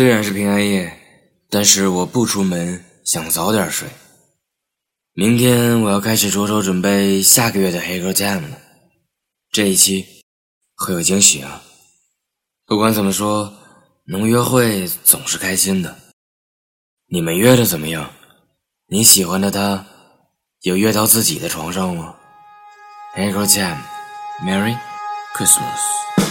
虽然是平安夜，但是我不出门，想早点睡。明天我要开始着手准备下个月的黑歌 Jam 了。这一期会有惊喜啊！不管怎么说，能约会总是开心的。你们约的怎么样？你喜欢的他有约到自己的床上吗？黑歌 Jam，Merry Christmas。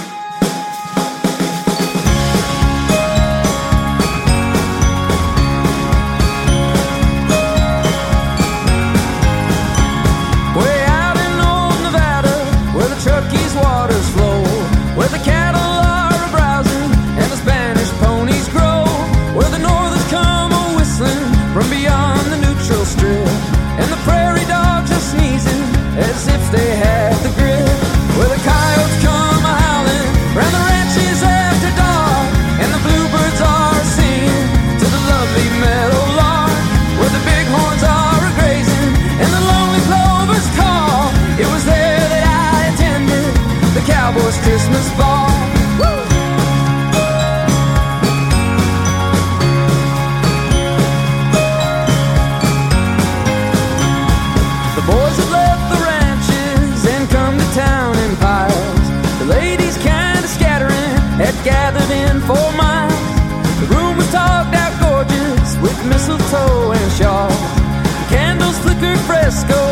Francisco.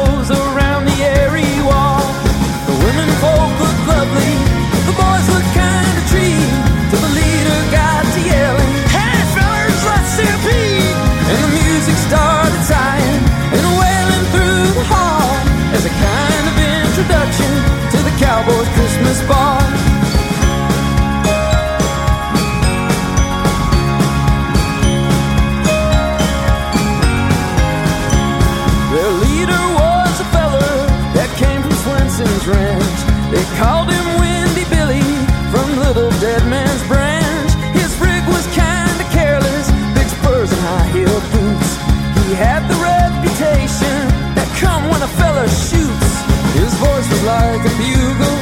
He had the reputation that come when a fella shoots. His voice was like a bugle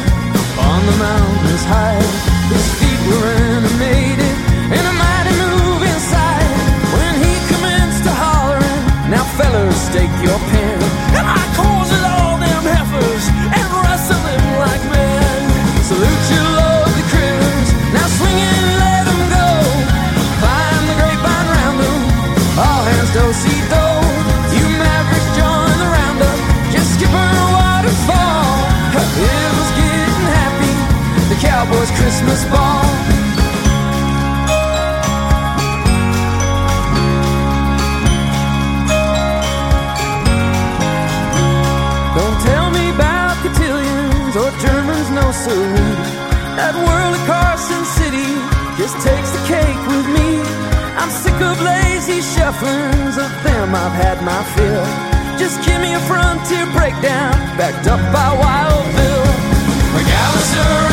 on the mountains high. His feet were animated in a mighty move inside. When he commenced to hollering, now fellas, stake your pants. Christmas ball. Don't tell me about cotillions or Germans, no siree. That world of Anson City just takes the cake with me. I'm sick of lazy shufflings, of them I've had my fill. Just give me a frontier breakdown, backed up by Wild Bill. Alice